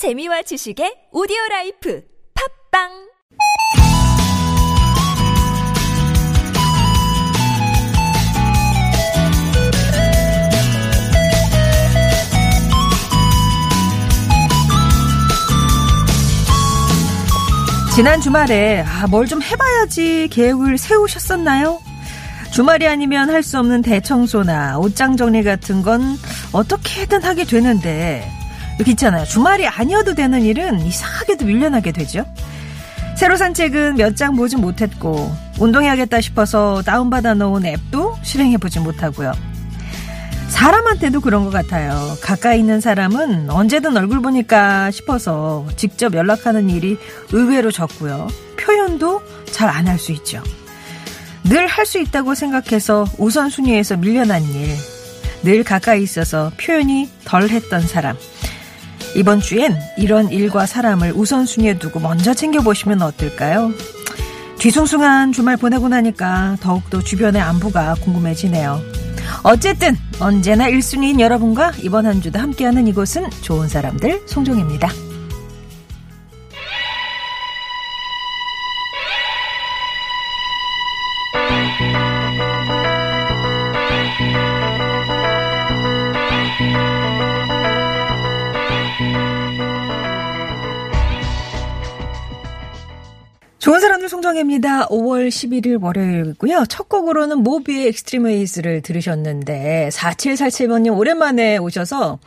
재미와 지식의 오디오 라이프 팟빵 지난 주말에 아, 뭘 좀 해봐야지 계획을 세우셨었나요? 주말이 아니면 할 수 없는 대청소나 옷장 정리 같은 건 어떻게든 하게 되는데 있잖아요. 주말이 아니어도 되는 일은 이상하게도 밀려나게 되죠. 새로 산 책은 몇 장 보지 못했고 운동해야겠다 싶어서 다운받아 놓은 앱도 실행해보지 못하고요. 사람한테도 그런 것 같아요. 가까이 있는 사람은 언제든 얼굴 보니까 싶어서 직접 연락하는 일이 의외로 적고요. 표현도 잘 안 할 수 있죠. 늘 할 수 있다고 생각해서 우선순위에서 밀려난 일. 늘 가까이 있어서 표현이 덜 했던 사람. 이번 주엔 이런 일과 사람을 우선순위에 두고 먼저 챙겨보시면 어떨까요? 뒤숭숭한 주말 보내고 나니까 더욱더 주변의 안부가 궁금해지네요. 어쨌든 언제나 1순위인 여러분과 이번 한 주도 함께하는 이곳은 좋은 사람들 송정입니다. 송정혜입니다. 5월 11일 월요일이고요. 첫 곡으로는 모비의 Extreme Ways를 들으셨는데 4747번님 오랜만에 오셔서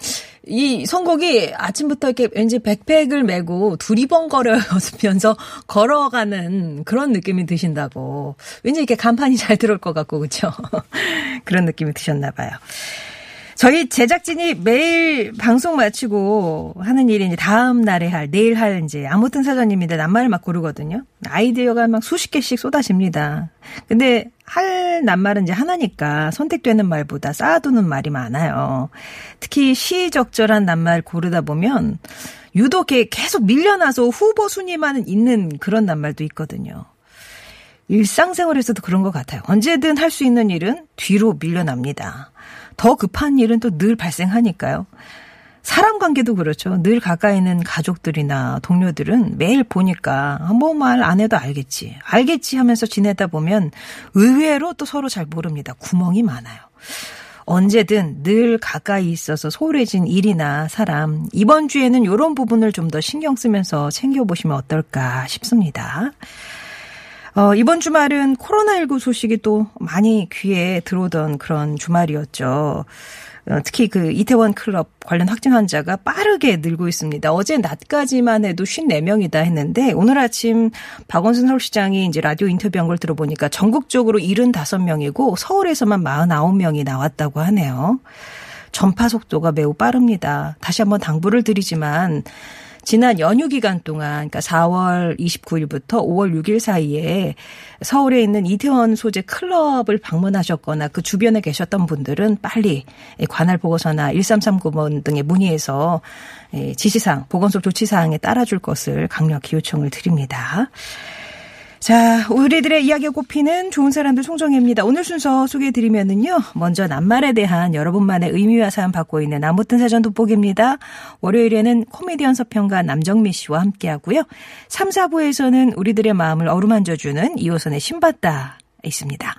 이 선곡이 아침부터 이렇게 왠지 백팩을 메고 두리번거리면서 걸어가는 그런 느낌이 드신다고. 왠지 이렇게 간판이 잘 들어올 것 같고 그렇죠? 그런 느낌이 드셨나 봐요. 저희 제작진이 매일 방송 마치고 하는 일이 이제 다음 날에 할, 내일 할 이제 아무튼 사전입니다. 낱말을 막 고르거든요. 아이디어가 막 수십 개씩 쏟아집니다. 근데 할 낱말은 이제 하나니까 선택되는 말보다 쌓아두는 말이 많아요. 특히 시적절한 낱말 고르다 보면 유독 계속 밀려나서 후보 순위만 있는 그런 낱말도 있거든요. 일상생활에서도 그런 것 같아요. 언제든 할 수 있는 일은 뒤로 밀려납니다. 더 급한 일은 또 늘 발생하니까요. 사람 관계도 그렇죠. 늘 가까이 있는 가족들이나 동료들은 매일 보니까 뭐 말 안 해도 알겠지. 알겠지 하면서 지내다 보면 의외로 또 서로 잘 모릅니다. 구멍이 많아요. 언제든 늘 가까이 있어서 소홀해진 일이나 사람, 이번 주에는 이런 부분을 좀 더 신경 쓰면서 챙겨보시면 어떨까 싶습니다. 어, 이번 주말은 코로나19 소식이 또 많이 귀에 들어오던 그런 주말이었죠. 어, 특히 그 이태원 클럽 관련 확진 환자가 빠르게 늘고 있습니다. 어제 낮까지만 해도 54명이다 했는데 오늘 아침 박원순 서울시장이 이제 라디오 인터뷰한 걸 들어보니까 전국적으로 75명이고 서울에서만 49명이 나왔다고 하네요. 전파 속도가 매우 빠릅니다. 다시 한번 당부를 드리지만 지난 연휴 기간 동안 그러니까 4월 29일부터 5월 6일 사이에 서울에 있는 이태원 소재 클럽을 방문하셨거나 그 주변에 계셨던 분들은 빨리 관할 보고서나 1339번 등에 문의해서 지시사항, 보건소 조치사항에 따라줄 것을 강력히 요청을 드립니다. 자, 우리들의 이야기가 꼽히는 좋은 사람들 송정혜입니다. 오늘 순서 소개해드리면은요, 먼저 낱말에 대한 여러분만의 의미와 사연 받고 있는 아무튼 사전 돋보기입니다. 월요일에는 코미디언 서평가 남정미 씨와 함께하고요. 3, 4부에서는 우리들의 마음을 어루만져주는 이호선의 신받다 있습니다.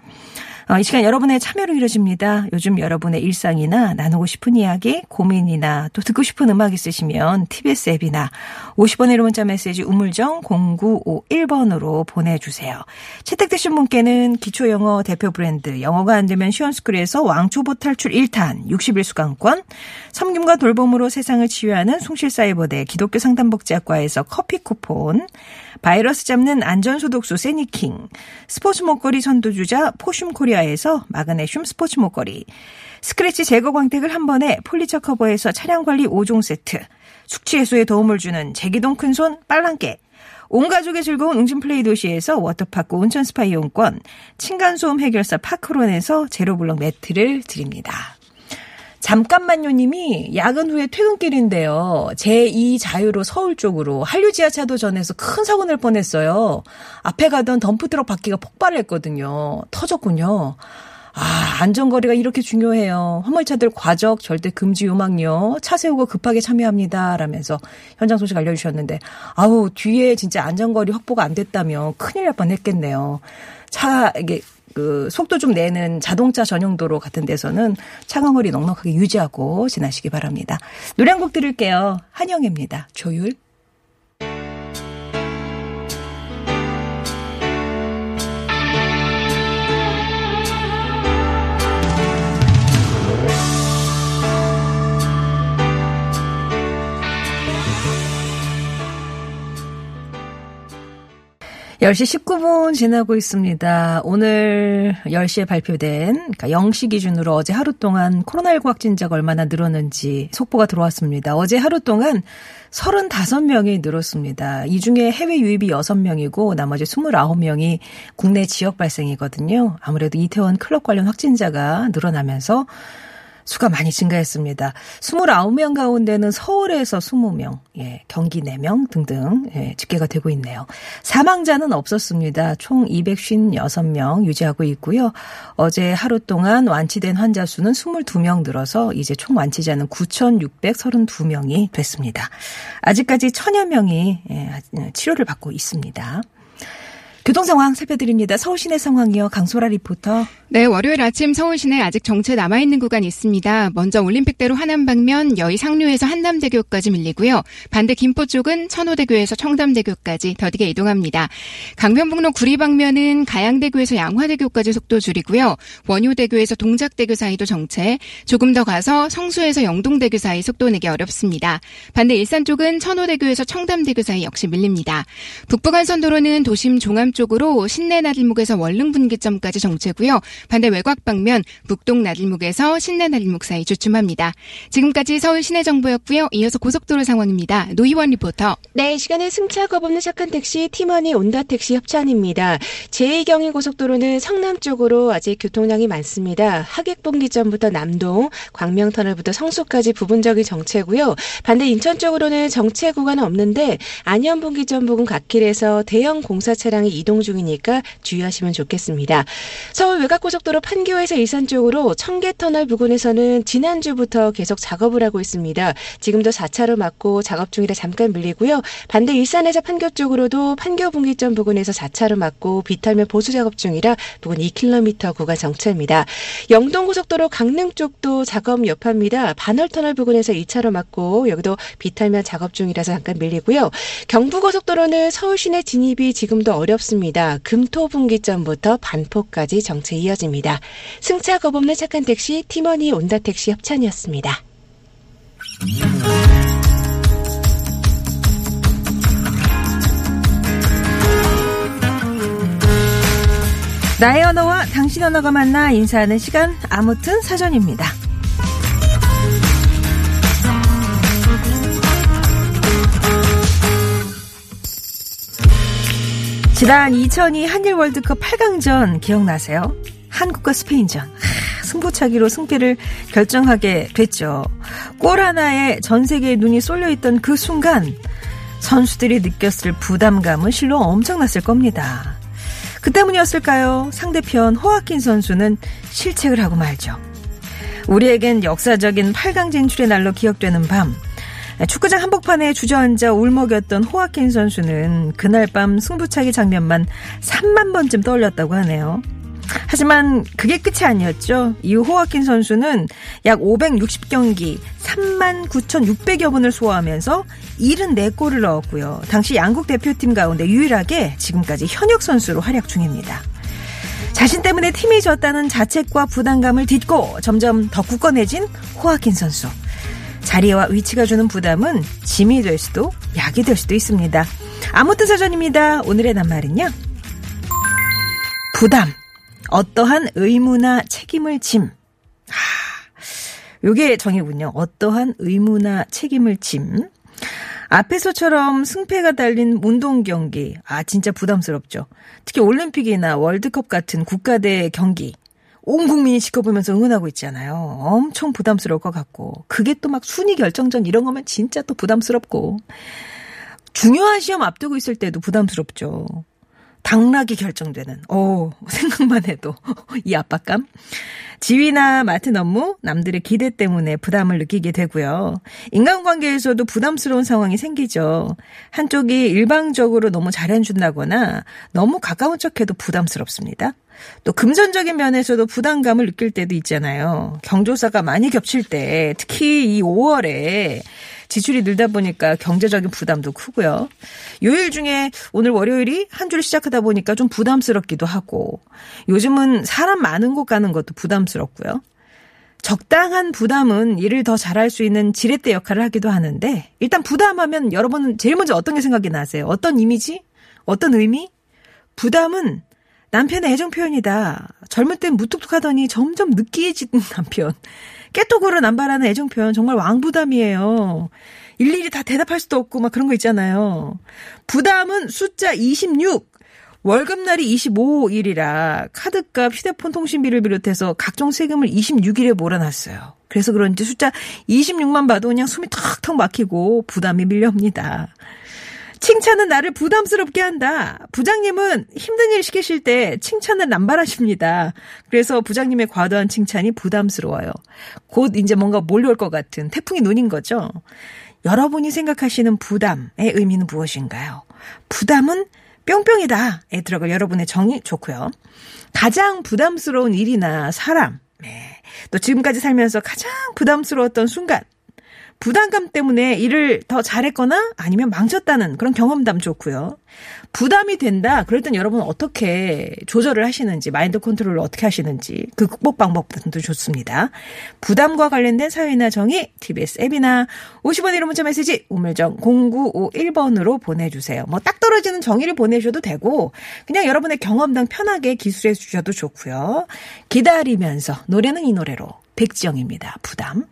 어, 이 시간 여러분의 참여로 이루어집니다. 요즘 여러분의 일상이나 나누고 싶은 이야기, 고민이나 또 듣고 싶은 음악 있으시면 TBS 앱이나 50원의 문자 메시지 우물정 0951번으로 보내주세요. 채택되신 분께는 기초영어 대표 브랜드 영어가 안 되면 시원스쿨에서 왕초보 탈출 1탄 61수강권, 섬김과 돌봄으로 세상을 치유하는 숭실사이버대 기독교 상담복지학과에서 커피 쿠폰, 바이러스 잡는 안전소독수 세니킹, 스포츠 목걸이 선두주자 포슘 코리아에서 마그네슘 스포츠 목걸이, 스크래치 제거 광택을 한 번에 폴리처 커버에서 차량관리 5종 세트, 숙취 해소에 도움을 주는 제기동 큰손 빨랑깨, 온 가족의 즐거운 웅진플레이 도시에서 워터파크 온천 스파 이용권, 층간소음 해결사 파크론에서 제로블럭 매트를 드립니다. 잠깐만요 님이 야근 후에 퇴근길인데요. 제2 자유로 서울 쪽으로 한류 지하차도 전에서 큰 사고 낼 뻔했어요. 앞에 가던 덤프트럭 바퀴가 폭발했거든요. 터졌군요. 아, 안전거리가 이렇게 중요해요. 화물차들 과적 절대 금지 요망요. 차 세우고 급하게 참여합니다. 라면서 현장 소식 알려주셨는데, 아우, 뒤에 진짜 안전거리 확보가 안 됐다면 큰일 날 뻔 했겠네요. 차, 이게, 그, 속도 좀 내는 자동차 전용 도로 같은 데서는 차간거리 넉넉하게 유지하고 지나시기 바랍니다. 노래 한 곡 들을게요. 한영입니다. 조율. 열시 19분 지나고 있습니다. 오늘 10시에 발표된 그러니까 0시 기준으로 어제 하루 동안 코로나19 확진자가 얼마나 늘었는지 속보가 들어왔습니다. 어제 하루 동안 35명이 늘었습니다. 이 중에 해외 유입이 6명이고 나머지 29명이 국내 지역 발생이거든요. 아무래도 이태원 클럽 관련 확진자가 늘어나면서 수가 많이 증가했습니다. 29명 가운데는 서울에서 20명, 예, 경기 4명 등등 예, 집계가 되고 있네요. 사망자는 없었습니다. 총 256명 유지하고 있고요. 어제 하루 동안 완치된 환자 수는 22명 늘어서 이제 총 완치자는 9,632명이 됐습니다. 아직까지 천여 명이 예, 치료를 받고 있습니다. 교통 상황 살펴드립니다. 서울 시내 상황이요. 강소라 리포터. 네, 월요일 아침 서울 시내 아직 정체 남아있는 구간이 있습니다. 먼저 올림픽대로 하남 방면 여의 상류에서 한남대교까지 밀리고요. 반대 김포 쪽은 천호대교에서 청담대교까지 더디게 이동합니다. 강변북로 구리 방면은 가양대교에서 양화대교까지 속도 줄이고요. 원효대교에서 동작대교 사이도 정체, 조금 더 가서 성수에서 영동대교 사이 속도 내기 어렵습니다. 반대 일산 쪽은 천호대교에서 청담대교 사이 역시 밀립니다. 북부간선도로는 도심 종암 쪽으로 신내 나들목에서 원릉 분기점까지 정체고요. 반대 외곽 방면 북동 나들목에서 신내 나들목 사이 주춤합니다. 지금까지 서울 시내 정보였고요. 이어서 고속도로 상황입니다. 노희원 리포터. 네, 시간에 승차 거없는 착한 택시 티머니 온다 택시 협찬입니다. 제2경인 고속도로는 성남 쪽으로 아직 교통량이 많습니다. 하객분기점부터 남동, 광명터널부터 성수까지 부분적인 정체고요. 반대 인천 쪽으로는 정체 구간은 없는데 안현분기점 부근 갓길에서 대형 공사 차량이 이동 중이니까 주의하시면 좋겠습니다. 서울 외곽고속도로 판교에서 일산 쪽으로 청계터널 부근에서는 지난주부터 계속 작업을 하고 있습니다. 지금도 4차로 막고 작업 중이라 잠깐 밀리고요. 반대 일산에서 판교 쪽으로도 판교 분기점 부근에서 4차로 막고 비탈면 보수 작업 중이라 부근 2km 구간 정체입니다. 영동고속도로 강릉 쪽도 작업 여파입니다. 반월터널 부근에서 2차로 막고 여기도 비탈면 작업 중이라서 잠깐 밀리고요. 경부고속도로는 서울 시내 진입이 지금도 어렵습니다. 금토 분기점부터 반포까지 정체 이어집니다. 승차 겁 없는 착한 택시 티머니 온다 택시 협찬이었습니다. 나의 언어와 당신 언어가 만나 인사하는 시간 아무튼 사전입니다. 지난 2002 한일 월드컵 8강전 기억나세요? 한국과 스페인전. 하, 승부차기로 승패를 결정하게 됐죠. 골 하나에 전 세계의 눈이 쏠려 있던 그 순간 선수들이 느꼈을 부담감은 실로 엄청났을 겁니다. 그 때문이었을까요? 상대편 호아킨 선수는 실책을 하고 말죠. 우리에겐 역사적인 8강 진출의 날로 기억되는 밤. 축구장 한복판에 주저앉아 울먹였던 호아킨 선수는 그날 밤 승부차기 장면만 3만 번쯤 떠올렸다고 하네요. 하지만 그게 끝이 아니었죠. 이후 호아킨 선수는 약 560경기 3만 9,600여 분을 소화하면서 74골을 넣었고요. 당시 양국 대표팀 가운데 유일하게 지금까지 현역 선수로 활약 중입니다. 자신 때문에 팀이 졌다는 자책과 부담감을 딛고 점점 더 굳건해진 호아킨 선수. 자리와 위치가 주는 부담은 짐이 될 수도 약이 될 수도 있습니다. 아무튼 사전입니다. 오늘의 낱말은요. 부담. 어떠한 의무나 책임을 짐. 아, 요게 정의군요. 어떠한 의무나 책임을 짐. 앞에서처럼 승패가 달린 운동 경기. 아, 진짜 부담스럽죠. 특히 올림픽이나 월드컵 같은 국가대 경기. 온 국민이 지켜보면서 응원하고 있잖아요. 엄청 부담스러울 것 같고. 그게 또 막 순위 결정전 이런 거면 진짜 또 부담스럽고. 중요한 시험 앞두고 있을 때도 부담스럽죠. 당락이 결정되는, 오, 생각만 해도 이 압박감. 지위나 맡은 업무, 남들의 기대 때문에 부담을 느끼게 되고요. 인간관계에서도 부담스러운 상황이 생기죠. 한쪽이 일방적으로 너무 잘해준다거나 너무 가까운 척해도 부담스럽습니다. 또 금전적인 면에서도 부담감을 느낄 때도 있잖아요. 경조사가 많이 겹칠 때 특히 이 5월에 지출이 늘다 보니까 경제적인 부담도 크고요. 요일 중에 오늘 월요일이 한 주를 시작하다 보니까 좀 부담스럽기도 하고 요즘은 사람 많은 곳 가는 것도 부담스럽고요. 적당한 부담은 일을 더 잘할 수 있는 지렛대 역할을 하기도 하는데 일단 부담하면 여러분은 제일 먼저 어떤 게 생각이 나세요? 어떤 이미지? 어떤 의미? 부담은 남편의 애정 표현이다. 젊을 땐 무뚝뚝하더니 점점 느끼해지는 남편. 깨톡으로 남발하는 애정 표현 정말 왕부담이에요. 일일이 다 대답할 수도 없고 막 그런 거 있잖아요. 부담은 숫자 26. 월급날이 25일이라 카드값, 휴대폰 통신비를 비롯해서 각종 세금을 26일에 몰아놨어요. 그래서 그런지 숫자 26만 봐도 그냥 숨이 턱턱 막히고 부담이 밀려옵니다. 칭찬은 나를 부담스럽게 한다. 부장님은 힘든 일 시키실 때 칭찬을 남발하십니다. 그래서 부장님의 과도한 칭찬이 부담스러워요. 곧 이제 뭔가 몰려올 것 같은 태풍이 눈인 거죠. 여러분이 생각하시는 부담의 의미는 무엇인가요? 부담은 뿅뿅이다에 들어갈 여러분의 정의 좋고요. 가장 부담스러운 일이나 사람, 네. 또 지금까지 살면서 가장 부담스러웠던 순간, 부담감 때문에 일을 더 잘했거나 아니면 망쳤다는 그런 경험담 좋고요. 부담이 된다. 그럴 땐 여러분 어떻게 조절을 하시는지, 마인드 컨트롤을 어떻게 하시는지 그 극복 방법 등도 좋습니다. 부담과 관련된 사연이나 정의 TBS 앱이나 50원 1호 문자 메시지 우물정 0951번으로 보내주세요. 뭐 딱 떨어지는 정의를 보내셔도 되고 그냥 여러분의 경험담 편하게 기술해 주셔도 좋고요. 기다리면서 노래는 이 노래로 백지영입니다. 부담.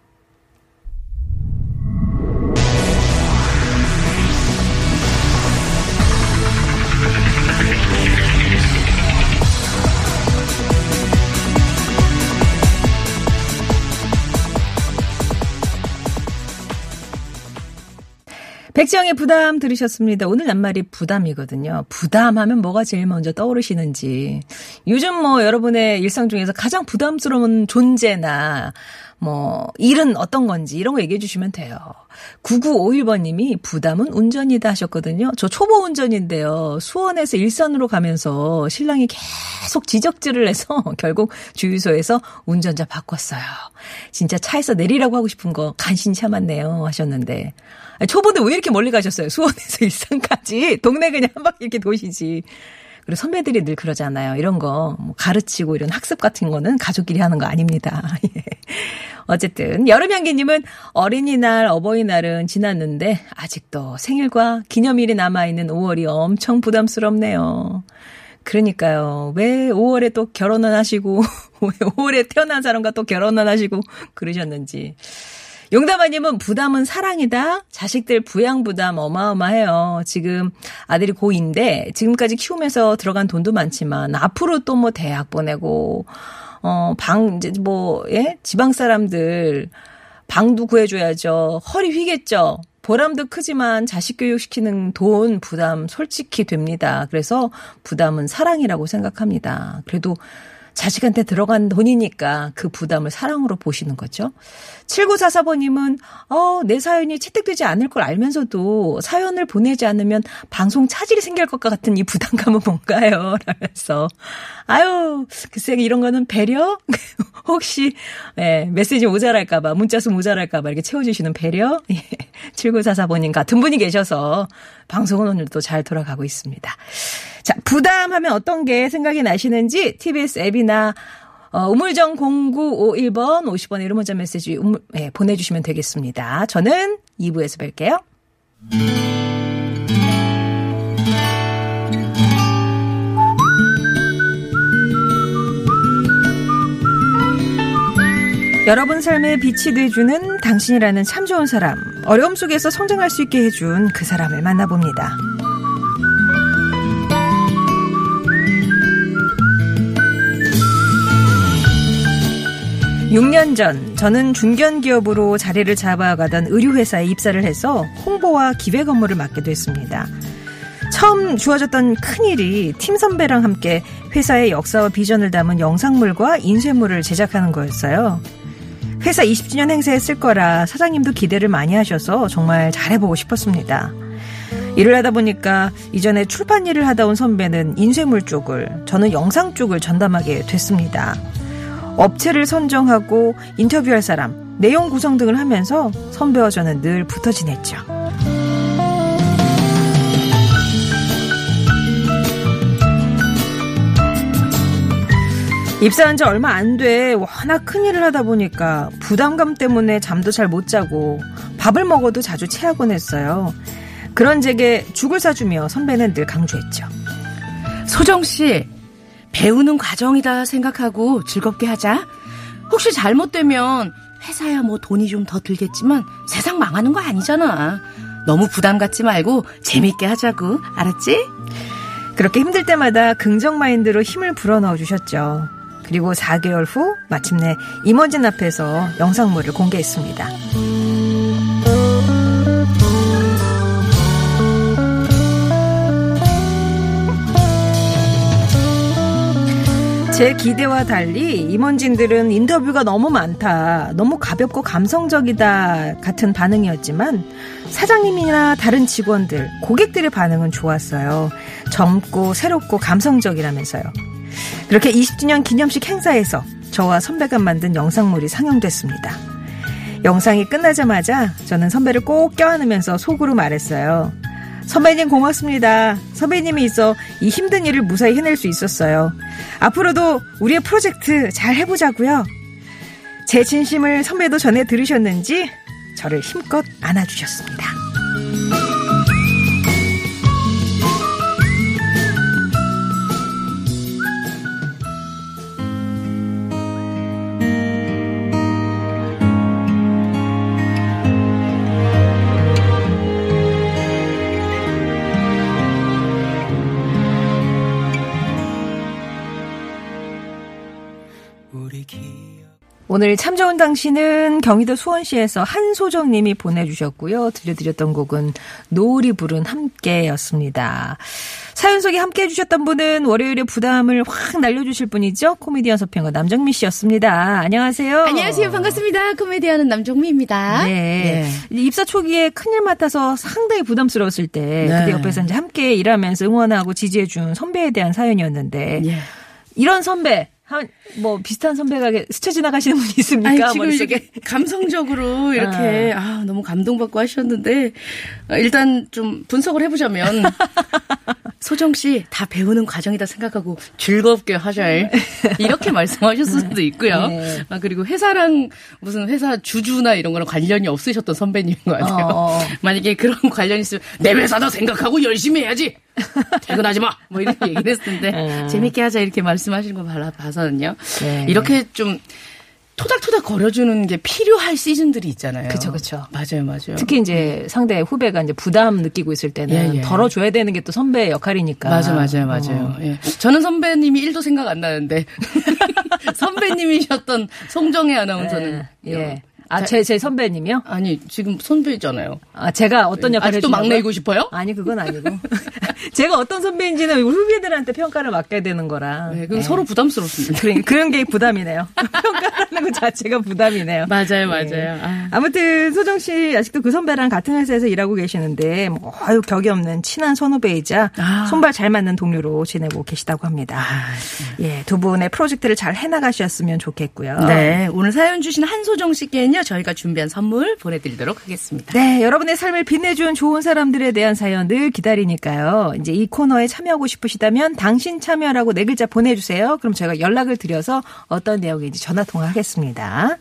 백지영의 부담 들으셨습니다. 오늘 낱말이 부담이거든요. 부담하면 뭐가 제일 먼저 떠오르시는지. 요즘 뭐 여러분의 일상 중에서 가장 부담스러운 존재나 뭐 일은 어떤 건지 이런 거 얘기해 주시면 돼요. 9951번님이 부담은 운전이다 하셨거든요. 저 초보 운전인데요. 수원에서 일산으로 가면서 신랑이 계속 지적질을 해서 결국 주유소에서 운전자 바꿨어요. 진짜 차에서 내리라고 하고 싶은 거 간신히 참았네요 하셨는데 초보인데 왜 이렇게 멀리 가셨어요? 수원에서 일산까지. 동네 그냥 한 바퀴 이렇게 도시지. 그리고 선배들이 늘 그러잖아요. 이런 거, 뭐 가르치고 이런 학습 같은 거는 가족끼리 하는 거 아닙니다. 예. 어쨌든, 여름향기님은 어린이날, 어버이날은 지났는데, 아직도 생일과 기념일이 남아있는 5월이 엄청 부담스럽네요. 그러니까요. 왜 5월에 또 결혼을 하시고, 왜 5월에 태어난 사람과 또 결혼을 하시고, 그러셨는지. 용담아님은 부담은 사랑이다. 자식들 부양 부담 어마어마해요. 지금 아들이 고2인데 지금까지 키우면서 들어간 돈도 많지만 앞으로 또 뭐 대학 보내고 어 방 이제 뭐 예? 지방 사람들 방도 구해줘야죠. 허리 휘겠죠. 보람도 크지만 자식 교육시키는 돈 부담 솔직히 됩니다. 그래서 부담은 사랑이라고 생각합니다. 그래도 자식한테 들어간 돈이니까 그 부담을 사랑으로 보시는 거죠. 7944번님은, 어, 내 사연이 채택되지 않을 걸 알면서도 사연을 보내지 않으면 방송 차질이 생길 것 같은 이 부담감은 뭔가요? 라면서. 아유, 글쎄, 이런 거는 배려? 혹시, 예, 메시지 모자랄까봐, 문자수 모자랄까봐 이렇게 채워주시는 배려? 예, 7944번님 같은 분이 계셔서 방송은 오늘도 잘 돌아가고 있습니다. 자, 부담하면 어떤 게 생각이 나시는지 TBS 앱이나 어, 우물정 0951번 50번의 1호 문자 메시지 우물, 네, 보내주시면 되겠습니다. 저는 2부에서 뵐게요. 여러분 삶에 빛이 돼주는 당신이라는 참 좋은 사람. 어려움 속에서 성장할 수 있게 해준 그 사람을 만나봅니다. 6년 전 저는 중견 기업으로 자리를 잡아가던 의류회사에 입사를 해서 홍보와 기획 업무를 맡게 됐습니다. 처음 주어졌던 큰일이 팀 선배랑 함께 회사의 역사와 비전을 담은 영상물과 인쇄물을 제작하는 거였어요. 회사 20주년 행사에 쓸 거라 사장님도 기대를 많이 하셔서 정말 잘해보고 싶었습니다. 일을 하다 보니까 이전에 출판 일을 하다 온 선배는 인쇄물 쪽을, 저는 영상 쪽을 전담하게 됐습니다. 업체를 선정하고 인터뷰할 사람, 내용 구성 등을 하면서 선배와 저는 늘 붙어 지냈죠. 입사한 지 얼마 안 돼 워낙 큰일을 하다 보니까 부담감 때문에 잠도 잘 못 자고 밥을 먹어도 자주 체하곤 했어요. 그런 제게 죽을 사주며 선배는 늘 강조했죠. 소정 씨, 배우는 과정이다 생각하고 즐겁게 하자. 혹시 잘못되면 회사야 뭐 돈이 좀 더 들겠지만 세상 망하는 거 아니잖아. 너무 부담 갖지 말고 재밌게 하자고. 알았지? 그렇게 힘들 때마다 긍정 마인드로 힘을 불어넣어 주셨죠. 그리고 4개월 후 마침내 임원진 앞에서 영상물을 공개했습니다. 제 기대와 달리 임원진들은 인터뷰가 너무 많다, 너무 가볍고 감성적이다 같은 반응이었지만 사장님이나 다른 직원들, 고객들의 반응은 좋았어요. 젊고 새롭고 감성적이라면서요. 그렇게 20주년 기념식 행사에서 저와 선배가 만든 영상물이 상영됐습니다. 영상이 끝나자마자 저는 선배를 꼭 껴안으면서 속으로 말했어요. 선배님 고맙습니다. 선배님이 있어 이 힘든 일을 무사히 해낼 수 있었어요. 앞으로도 우리의 프로젝트 잘 해보자고요. 제 진심을 선배도 전해 들으셨는지 저를 힘껏 안아주셨습니다. 오늘 참 좋은 당신은 경기도 수원시에서 한소정 님이 보내주셨고요. 들려드렸던 곡은 노을이 부른 함께였습니다. 사연 속에 함께 해주셨던 분은 월요일에 부담을 확 날려주실 분이죠. 코미디언 서평가 남정미 씨였습니다. 안녕하세요. 안녕하세요. 반갑습니다. 코미디언은 남정미입니다. 네. 네. 입사 초기에 큰일 맡아서 상당히 부담스러웠을 때 네. 그때 옆에서 이제 함께 일하면서 응원하고 지지해준 선배에 대한 사연이었는데 네. 이런 선배 한, 뭐, 비슷한 선배가 스쳐 지나가시는 분이 있습니까? 아니, 지금 머릿속에? 이렇게 감성적으로 이렇게, 아. 아, 너무 감동받고 하셨는데, 어, 일단 좀 분석을 해보자면, 소정 씨, 다 배우는 과정이다 생각하고 즐겁게 하셔야 이렇게 말씀하셨을 수도 있고요. 네. 아, 그리고 회사랑 무슨 회사 주주나 이런 거랑 관련이 없으셨던 선배님인 것 같아요. 어. 어. 만약에 그런 관련이 있으면 내 회사다 생각하고 열심히 해야지! 퇴근하지 마! 뭐 이렇게 얘기를 했었는데, 음. 재밌게 하자 이렇게 말씀하시는 거 봐서는요. 네. 이렇게 좀 토닥토닥 거려주는 게 필요할 시즌들이 있잖아요. 그렇죠, 그렇죠. 맞아요, 맞아요. 특히 이제 상대 후배가 이제 부담 느끼고 있을 때는 예, 예. 덜어줘야 되는 게 또 선배의 역할이니까. 맞아, 맞아요, 맞아요. 어. 예. 저는 선배님이 1도 생각 안 나는데 선배님이셨던 송정혜 아나운서는 예. 예. 아, 제, 제 선배님이요? 아니, 지금 선배잖아요. 아, 제가 어떤 역할을 아직도 막내이고 싶어요? 아니, 그건 아니고. 제가 어떤 선배인지는 후배들한테 평가를 맡겨야 되는 거라. 네, 그럼 네. 서로 부담스럽습니다. 그런, 그런 게 부담이네요. 평가하는 것 자체가 부담이네요. 맞아요, 맞아요. 네. 아. 무튼 소정 씨 아직도 그 선배랑 같은 회사에서 일하고 계시는데, 뭐, 아유, 격이 없는 친한 선후배이자 아. 손발 잘 맞는 동료로 지내고 계시다고 합니다. 아, 네. 예, 두 분의 프로젝트를 잘 해나가셨으면 좋겠고요. 네, 오늘 사연 주신 한소정 씨께는요, 저희가 준비한 선물 보내드리도록 하겠습니다. 네, 여러분의 삶을 빛내준 좋은 사람들에 대한 사연 늘 기다리니까요. 이제 이 코너에 참여하고 싶으시다면 당신 참여라고 네 글자 보내주세요. 그럼 제가 연락을 드려서 어떤 내용인지 전화 통화하겠습니다.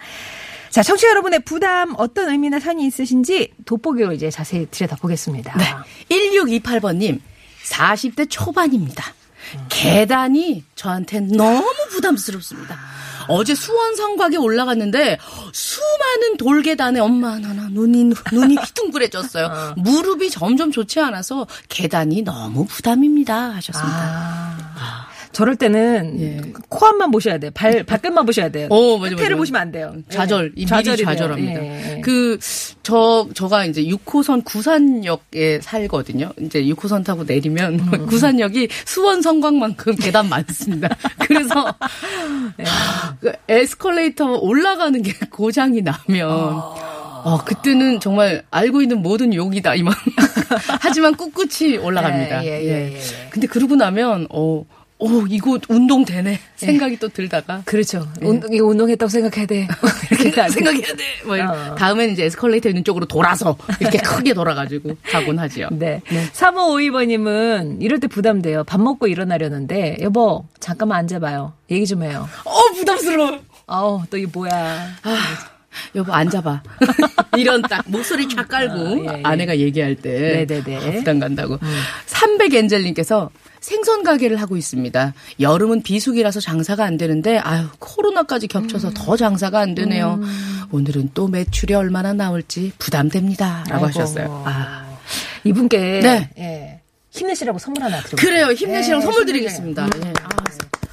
자, 청취자 여러분의 부담 어떤 의미나 산이 있으신지 돋보기로 이제 자세히 들여다보겠습니다. 네. 1628번님, 40대 초반입니다. 계단이 저한테 너무 부담스럽습니다. 어제 수원 성곽에 올라갔는데 수많은 돌계단에 엄마 나나 눈이 눈이 휘둥그레졌어요. 어. 무릎이 점점 좋지 않아서 계단이 너무 부담입니다 하셨습니다. 아. 아. 저럴 때는 예. 코 앞만 보셔야 돼요. 발 발끝만 보셔야 돼요. 어, 맞아, 끝에를 맞아. 보시면 안 돼요. 좌절, 예. 이 미리 좌절이네요. 좌절합니다. 예, 예. 그, 저, 저가 이제 6호선 구산역에 살거든요. 이제 6호선 타고 내리면 음. 구산역이 수원 성곽만큼 계단 많습니다. 그래서 예. 그 에스컬레이터 올라가는 게 고장이 나면 어, 그때는 정말 알고 있는 모든 욕이다, 이만. 하지만 꿋꿋이 올라갑니다. 예, 예, 예, 예. 근데 그러고 나면, 어, 어, 이거 운동 되네. 생각이 또 들다가. 그렇죠. 운동, 이거 운동했다고 생각해야 돼. 이렇게 다 생각해야 돼. 뭐. 어. 다음엔 이제 에스컬레이터 있는 쪽으로 돌아서 이렇게 크게 돌아가지고 가곤 하지요. 네. 3552번님은 이럴 때 부담돼요. 밥 먹고 일어나려는데, 여보, 잠깐만 앉아봐요. 얘기 좀 해요. 어 부담스러워. 아우, 또 이게 뭐야. 여보 앉아봐. 이런 딱 목소리 쫙 깔고 아, 예, 예. 아내가 얘기할 때 네네네. 아, 부담 간다고. 300엔젤님께서 생선 가게를 하고 있습니다. 여름은 비수기라서 장사가 안 되는데 아유 코로나까지 겹쳐서 음. 더 장사가 안 되네요. 오늘은 또 매출이 얼마나 나올지 부담됩니다라고. 하셨어요. 아. 이분께, 네. 예. 힘내시라고 선물 하나 드릴게요. 그래요. 힘내시라고 네, 선물. 드리겠습니다. 예. 아,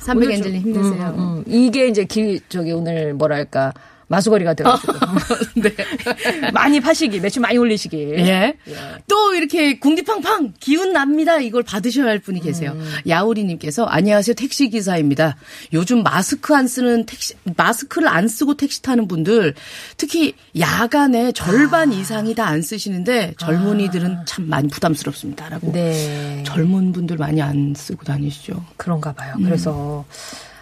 300엔젤님 힘내세요. 음, 음. 이게 이제 기, 저기 오늘 뭐랄까. 마수거리가 돼가지고. 네. 많이 파시기, 매출 많이 올리시기. 예. 또 이렇게 궁디팡팡 기운 납니다. 이걸 받으셔야 할 분이 계세요. 음. 야오리님께서 안녕하세요 택시 기사입니다. 요즘 마스크 안 쓰는 택시 마스크를 안 쓰고 택시 타는 분들 특히 야간에 절반 아. 이상이 다 안 쓰시는데 젊은이들은 참 많이 부담스럽습니다라고. 네. 젊은 분들 많이 안 쓰고 다니시죠. 그런가 봐요. 음. 그래서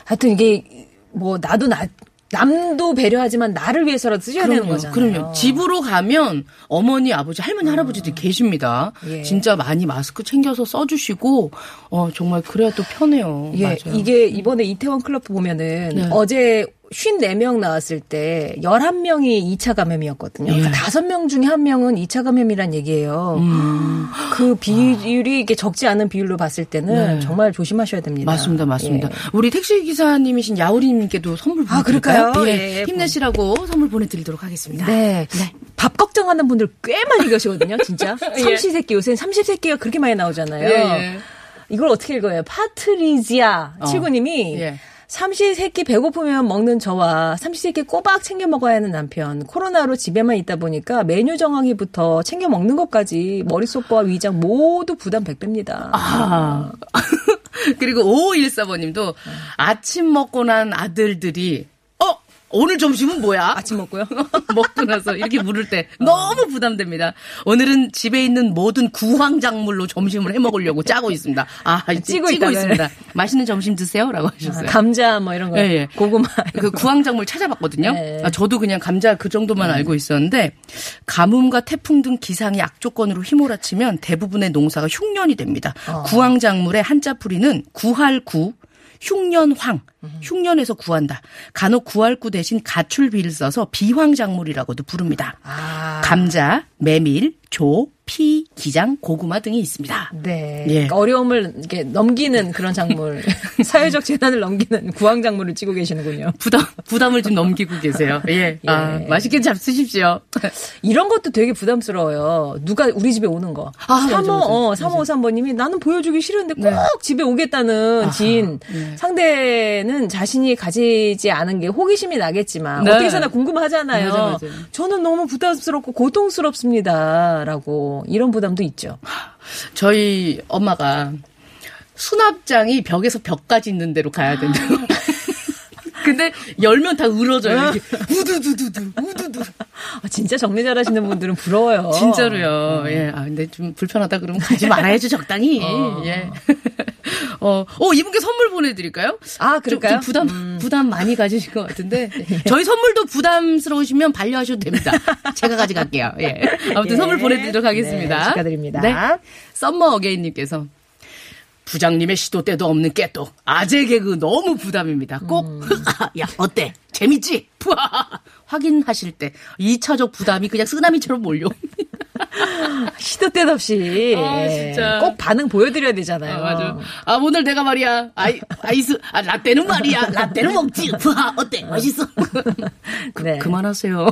하여튼 이게 뭐 나도 나 남도 배려하지만 나를 위해서라도 쓰셔야 되는 거잖아요. 그럼요. 집으로 가면 어머니, 아버지, 할머니, 할아버지들이 계십니다. 예. 진짜 많이 마스크 챙겨서 써주시고, 어, 정말 그래야 또 편해요. 예, 맞아요. 이게 이번에 이태원 클럽 보면은 네. 어제 54명 나왔을 때 11명이 2차 감염이었거든요. 예. 그러니까 5명 중에 1명은 2차 감염이란 얘기예요. 음, 그 비율이 이게 적지 않은 비율로 봤을 때는 네. 정말 조심하셔야 됩니다. 맞습니다, 맞습니다. 예. 우리 택시 기사님이신 야우리 님께도 선물 아, 보내 드릴까요? 그럴까요? 예, 예, 힘내시라고 선물 보내 드리도록 하겠습니다. 네. 밥 걱정하는 분들 꽤 많이 계시거든요, 진짜. 삼시세끼, 요새는 삼시세끼가 그렇게 많이 나오잖아요. 예, 예. 이걸 어떻게 읽어요? 파트리지아 어. 칠구님이 예. 삼시세끼 배고프면 먹는 저와 삼시세끼 꼬박 챙겨 먹어야 하는 남편. 코로나로 집에만 있다 보니까 메뉴 정하기부터 챙겨 먹는 것까지 머릿속과 위장 모두 부담 100배입니다. 아. 그리고 5514번님도 아침 먹고 난 아들들이, 어? 오늘 점심은 뭐야? 아침 먹고요. 먹고 나서 이렇게 물을 때 너무 부담됩니다. 오늘은 집에 있는 모든 구황작물로 점심을 해 먹으려고 짜고 있습니다. 아, 찌고, 찌고? 있습니다. 맛있는 점심 드세요라고 하셨어요. 감자 뭐 이런 거. 예, 예. 고구마. 그 구황작물 찾아봤거든요. 네. 아, 저도 그냥 감자 그 정도만 알고 있었는데 가뭄과 태풍 등 기상의 악조건으로 휘몰아치면 대부분의 농사가 흉년이 됩니다. 구황작물의 한자 풀이는 구할구 흉년황, 흉년에서 구한다. 간혹 구할구 대신 가출비를 써서 비황작물이라고도 부릅니다. 아. 감자, 메밀, 조, 피, 기장, 고구마 등이 있습니다. 네. 예. 그러니까 어려움을 이렇게 넘기는 그런 작물. 사회적 재난을 넘기는 구황 작물을 찌고 계시는군요. 부담, 부담을 좀 넘기고 계세요. 예. 아, 예. 맛있게 잘 쓰십시오. 이런 것도 되게 부담스러워요. 누가 우리 집에 오는 거. 아, 맞아, 35, 맞아. 어, 3553번님이 나는 보여주기 싫은데 꼭 네. 집에 오겠다는 지인. 상대는 자신이 가지지 않은 게 호기심이 나겠지만 네. 어떻게 사나 궁금하잖아요. 맞아, 맞아. 저는 너무 부담스럽고 고통스럽습니다. 라고 이런 부담도 있죠. 저희 엄마가 수납장이 벽에서 벽까지 있는 데로 가야 된다고. 근데 열면 다 으러져요. 이렇게 우두두두두 우두두. 아, 진짜 정리 잘하시는 분들은 부러워요. 진짜로요. 예. 아 근데 좀 불편하다 그러면 가지 말아야죠 적당히. 예. 어, 어 이분께 선물 보내드릴까요? 아, 좀, 그럴까요? 음. 좀 부담 부담 많이 가지실 것 같은데 저희 선물도 부담스러우시면 반려하셔도 됩니다. 제가 가져갈게요. 예. 아무튼 예. 선물 보내드리도록 하겠습니다. 네, 축하드립니다. 네. 썸머 어게인님께서 부장님의 시도 때도 없는 깨똑 아재 개그 너무 부담입니다. 꼭 음. 야 어때 재밌지? 확인하실 때 2차적 부담이 그냥 쓰나미처럼 몰려옵니다. 시도 때도 없이 아, 예, 진짜. 꼭 반응 보여드려야 되잖아요. 아, 맞아. 아, 오늘 내가 말이야. 아이, 아이스, 아, 라떼는 말이야. 라떼는 먹지. 푸하, 어때? 맛있어. 그, 네. 그만하세요.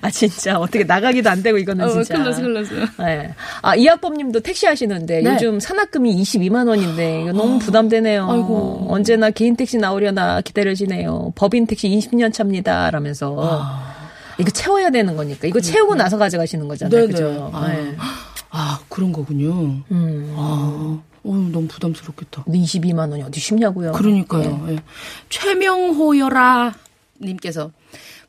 아 진짜 어떻게 나가기도 안 되고 이거는 어, 진짜. 큰일 났어, 큰일 났어. 네. 아 이학범님도 택시 하시는데 네. 요즘 산악금이 22만 원인데 이거 너무 부담되네요. 아이고. 언제나 개인 택시 나오려나 기다려지네요. 법인 택시 20년 차입니다. 라면서 이거 채워야 되는 거니까 이거 채우고 나서 가져가시는 거잖아요. 네네. 그죠? 아. 네. 아, 그런 거군요. 음. 아, 어, 너무 부담스럽겠다. 근데 22만 원이 어디 쉽냐고요. 그러니까요. 예. 최명호여라 님께서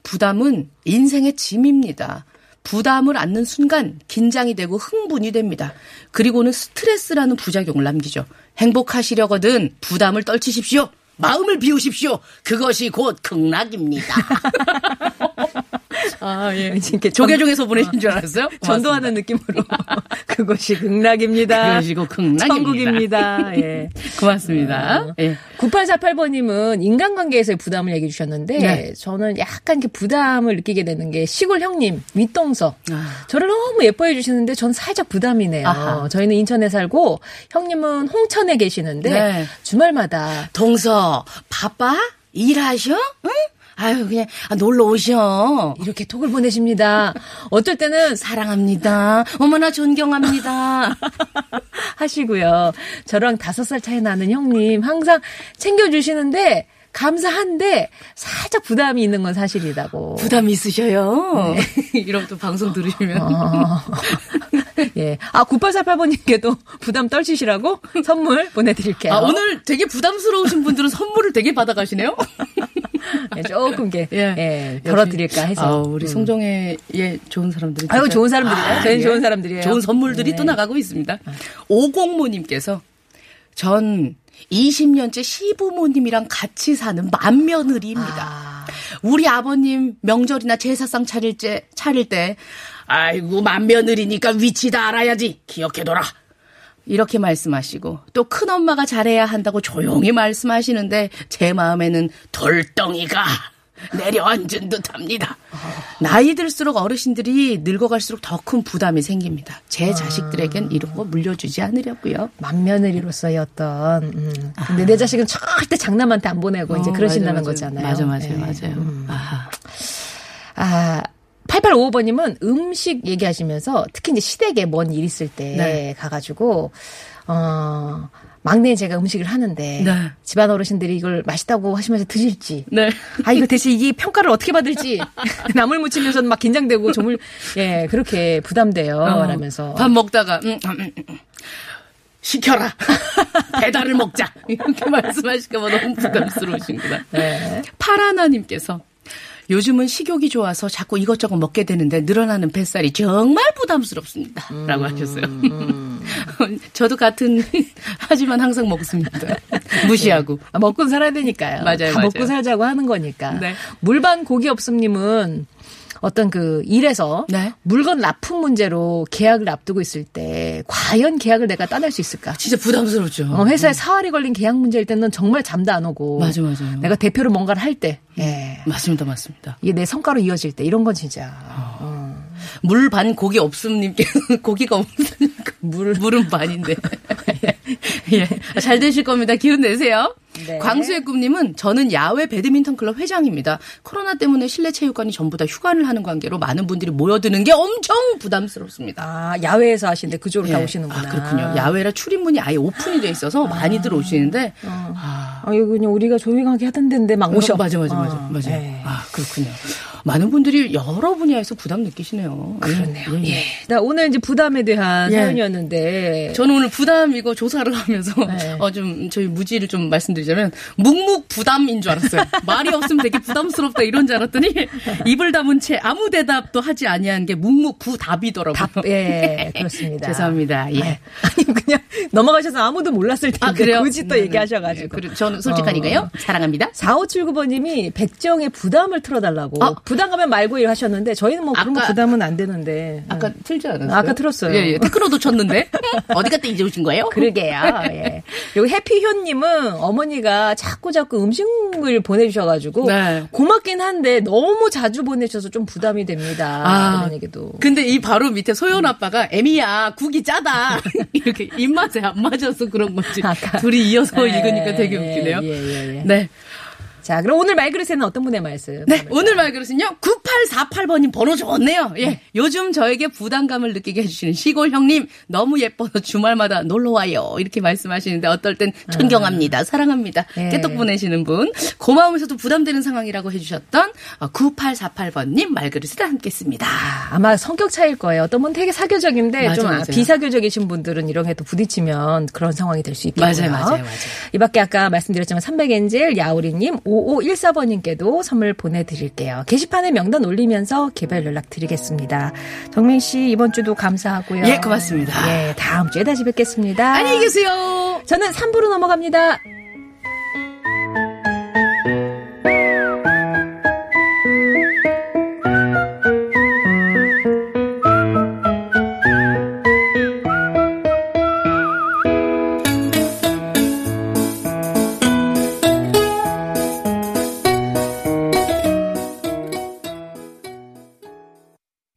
부담은 인생의 짐입니다. 부담을 안는 순간 긴장이 되고 흥분이 됩니다. 그리고는 스트레스라는 부작용을 남기죠. 행복하시려거든 부담을 떨치십시오. 마음을 비우십시오. 그것이 곧 극락입니다. 아, 예. 이렇게 조계종에서 보내신 줄 알았어요? 전도하는 느낌으로 그것이 극락입니다. 그것이고 극락입니다. 천국입니다. 예. 고맙습니다. 예. 9848번님은 인간관계에서의 부담을 얘기해 주셨는데 네. 저는 약간 이렇게 부담을 느끼게 되는 게 시골 형님 윗동서 아. 저를 너무 예뻐해 주시는데 전 살짝 부담이네요. 아하. 저희는 인천에 살고 형님은 홍천에 계시는데 네. 주말마다 동서 바빠? 일하셔? 응? 아유 그냥 아, 놀러 오셔. 이렇게 톡을 보내십니다. 어쩔 때는 사랑합니다. 어머나 존경합니다. 하시고요. 저랑 다섯 살 차이 나는 형님 항상 챙겨주시는데 감사한데 살짝 부담이 있는 건 사실이라고. 부담 있으셔요. 이런 또 방송 들으시면. 어. 예. 아, 9848번님께도 부담 떨치시라고 선물 보내드릴게요. 아, 오늘 되게 부담스러우신 분들은 선물을 되게 받아가시네요. 예, 조금 이렇게, 예, 역시, 덜어드릴까 해서. 아, 우리 송정의 예, 좋은 사람들이. 아유, 좋은 사람들이에요. 저희는 좋은 사람들이에요. 좋은 선물들이 네. 또 나가고 있습니다. 오공모님께서 전 20년째 시부모님이랑 같이 사는 맏며느리입니다. 아, 우리 아버님 명절이나 제사상 차릴 때, 차릴 때, 아이고, 맏며느리니까 위치 다 알아야지. 기억해둬라. 이렇게 말씀하시고, 또 큰 엄마가 잘해야 한다고 조용히 말씀하시는데, 제 마음에는 돌덩이가 내려앉은 듯 합니다. 나이 들수록 어르신들이 늙어갈수록 더 큰 부담이 생깁니다. 제 자식들에겐 이런 거 물려주지 않으려고요. 맏며느리로서의 어떤, 음. 근데 내 자식은 절대 장남한테 안 보내고 이제 어, 그러신다는 맞아요, 거잖아요. 맞아요, 맞아요, 예. 맞아요. 아하. 아, 8855번님은 음식 얘기하시면서 특히 이제 시댁에 뭔일 있을 때 네. 가가지고, 어, 막내 제가 음식을 하는데 네. 집안 어르신들이 이걸 맛있다고 하시면서 드실지 네. 아 이거 대체 이게 평가를 어떻게 받을지 나물 무치면서 막 긴장되고 조물 예 그렇게 부담돼요 어, 라면서 밥 먹다가 음, 음, 음, 음. 시켜라 배달을 먹자 이렇게 말씀하실까봐 너무 부담스러우신구나. 네. 파라나님께서 요즘은 식욕이 좋아서 자꾸 이것저것 먹게 되는데 늘어나는 뱃살이 정말 부담스럽습니다. 라고 하셨어요. 저도 같은, 하지만 항상 먹습니다. 무시하고. 아, 먹고 살아야 되니까요. 맞아요, 다 맞아요. 먹고 살자고 하는 거니까. 네. 물반 고기 없음님은 어떤 그 일에서 네. 물건 납품 문제로 계약을 앞두고 있을 때 과연 계약을 내가 따낼 수 있을까? 진짜 부담스럽죠. 어, 회사에 사활이 걸린 계약 문제일 때는 정말 잠도 안 오고. 맞아, 맞아요. 내가 대표로 뭔가를 할 때, 예. 맞습니다, 맞습니다. 이게 내 성과로 이어질 때 이런 건 진짜. 물 반 고기 없음님께 고기가 없으니까 물 물은 반인데 예. 잘 되실 겁니다. 기운 내세요. 네. 광수의 꿈님은 저는 야외 배드민턴 클럽 회장입니다. 코로나 때문에 실내 체육관이 전부 다 휴관을 하는 관계로 많은 분들이 모여드는 게 엄청 부담스럽습니다. 아, 야외에서 하시는데 그쪽으로 다 예. 오시는구나. 아, 그렇군요. 야외라 출입문이 아예 오픈이 돼 있어서 많이들 오시는데 아, 아, 이거 그냥 우리가 조용하게 하던 데인데 막 오셔. 맞아, 맞아, 맞아, 어, 맞아. 예. 아, 그렇군요. 많은 분들이 여러 분야에서 부담 느끼시네요. 그렇네요. 예, 예. 예. 나 오늘 이제 부담에 대한 예. 사연이었는데. 저는 오늘 부담 이거 조사를 하면서 네. 어좀 저희 무지를 좀 말씀드리자면 묵묵 부담인 줄 알았어요. 말이 없으면 되게 부담스럽다 이런 줄 알았더니 입을 다문 채 아무 대답도 하지 아니한 게 묵묵 부답이더라고요. 답, 예, 그렇습니다. 죄송합니다. 예. 아니, 그냥 넘어가셔서 아무도 몰랐을 텐데. 아 그래요? 굳이 또 네네. 얘기하셔가지고. 네, 저는 솔직하니까요. 사랑합니다. 4579번님이 백정의 부담을 틀어달라고. 아. 부담 가면 말고 일 하셨는데 저희는 뭐 그런 거 아까- 부담은 안 되는데. 아까 응. 틀지 않았어요? 아까 틀었어요. 예, 예. 테크노도 쳤는데. 어디 갔다 이제 오신 거예요? 그러게요. 예. 그리고 해피효님은 어머니가 자꾸 자꾸 음식물 보내주셔가지고 네. 고맙긴 한데 너무 자주 보내셔서 좀 부담이 됩니다. 아, 그런 얘기도. 근데 이 바로 밑에 소연 아빠가 애미야 국이 짜다 이렇게 입맛에 안 맞아서 그런 건지 아까. 둘이 이어서 예, 읽으니까 되게 예, 웃기네요. 예, 예, 예. 네. 자, 그럼 오늘 말그릇에는 어떤 분의 말씀? 네, 오늘 말그릇은요, 9848번님 번호 좋네요. 예, 요즘 저에게 부담감을 느끼게 해주시는 시골 형님, 너무 예뻐서 주말마다 놀러와요. 이렇게 말씀하시는데, 어떨 땐 존경합니다. 사랑합니다. 예. 깨똑 보내시는 분, 고마우면서도 부담되는 상황이라고 해주셨던 9848번님 말그릇을 함께했습니다. 아마 성격 차일 거예요. 어떤 분은 되게 사교적인데 맞아, 좀 맞아요. 비사교적이신 분들은 이런 게 또 부딪히면 그런 상황이 될 수 있겠고요. 맞아요, 맞아요, 맞아요. 이 밖에 아까 말씀드렸지만 300엔젤 야오리님 5514번님께도 선물 보내드릴게요. 게시판에 명단 올리면서 개별 연락 드리겠습니다. 정민 씨 이번 주도 감사하고요. 예, 고맙습니다. 예, 다음 주에 다시 뵙겠습니다. 안녕히 계세요. 저는 3부로 넘어갑니다.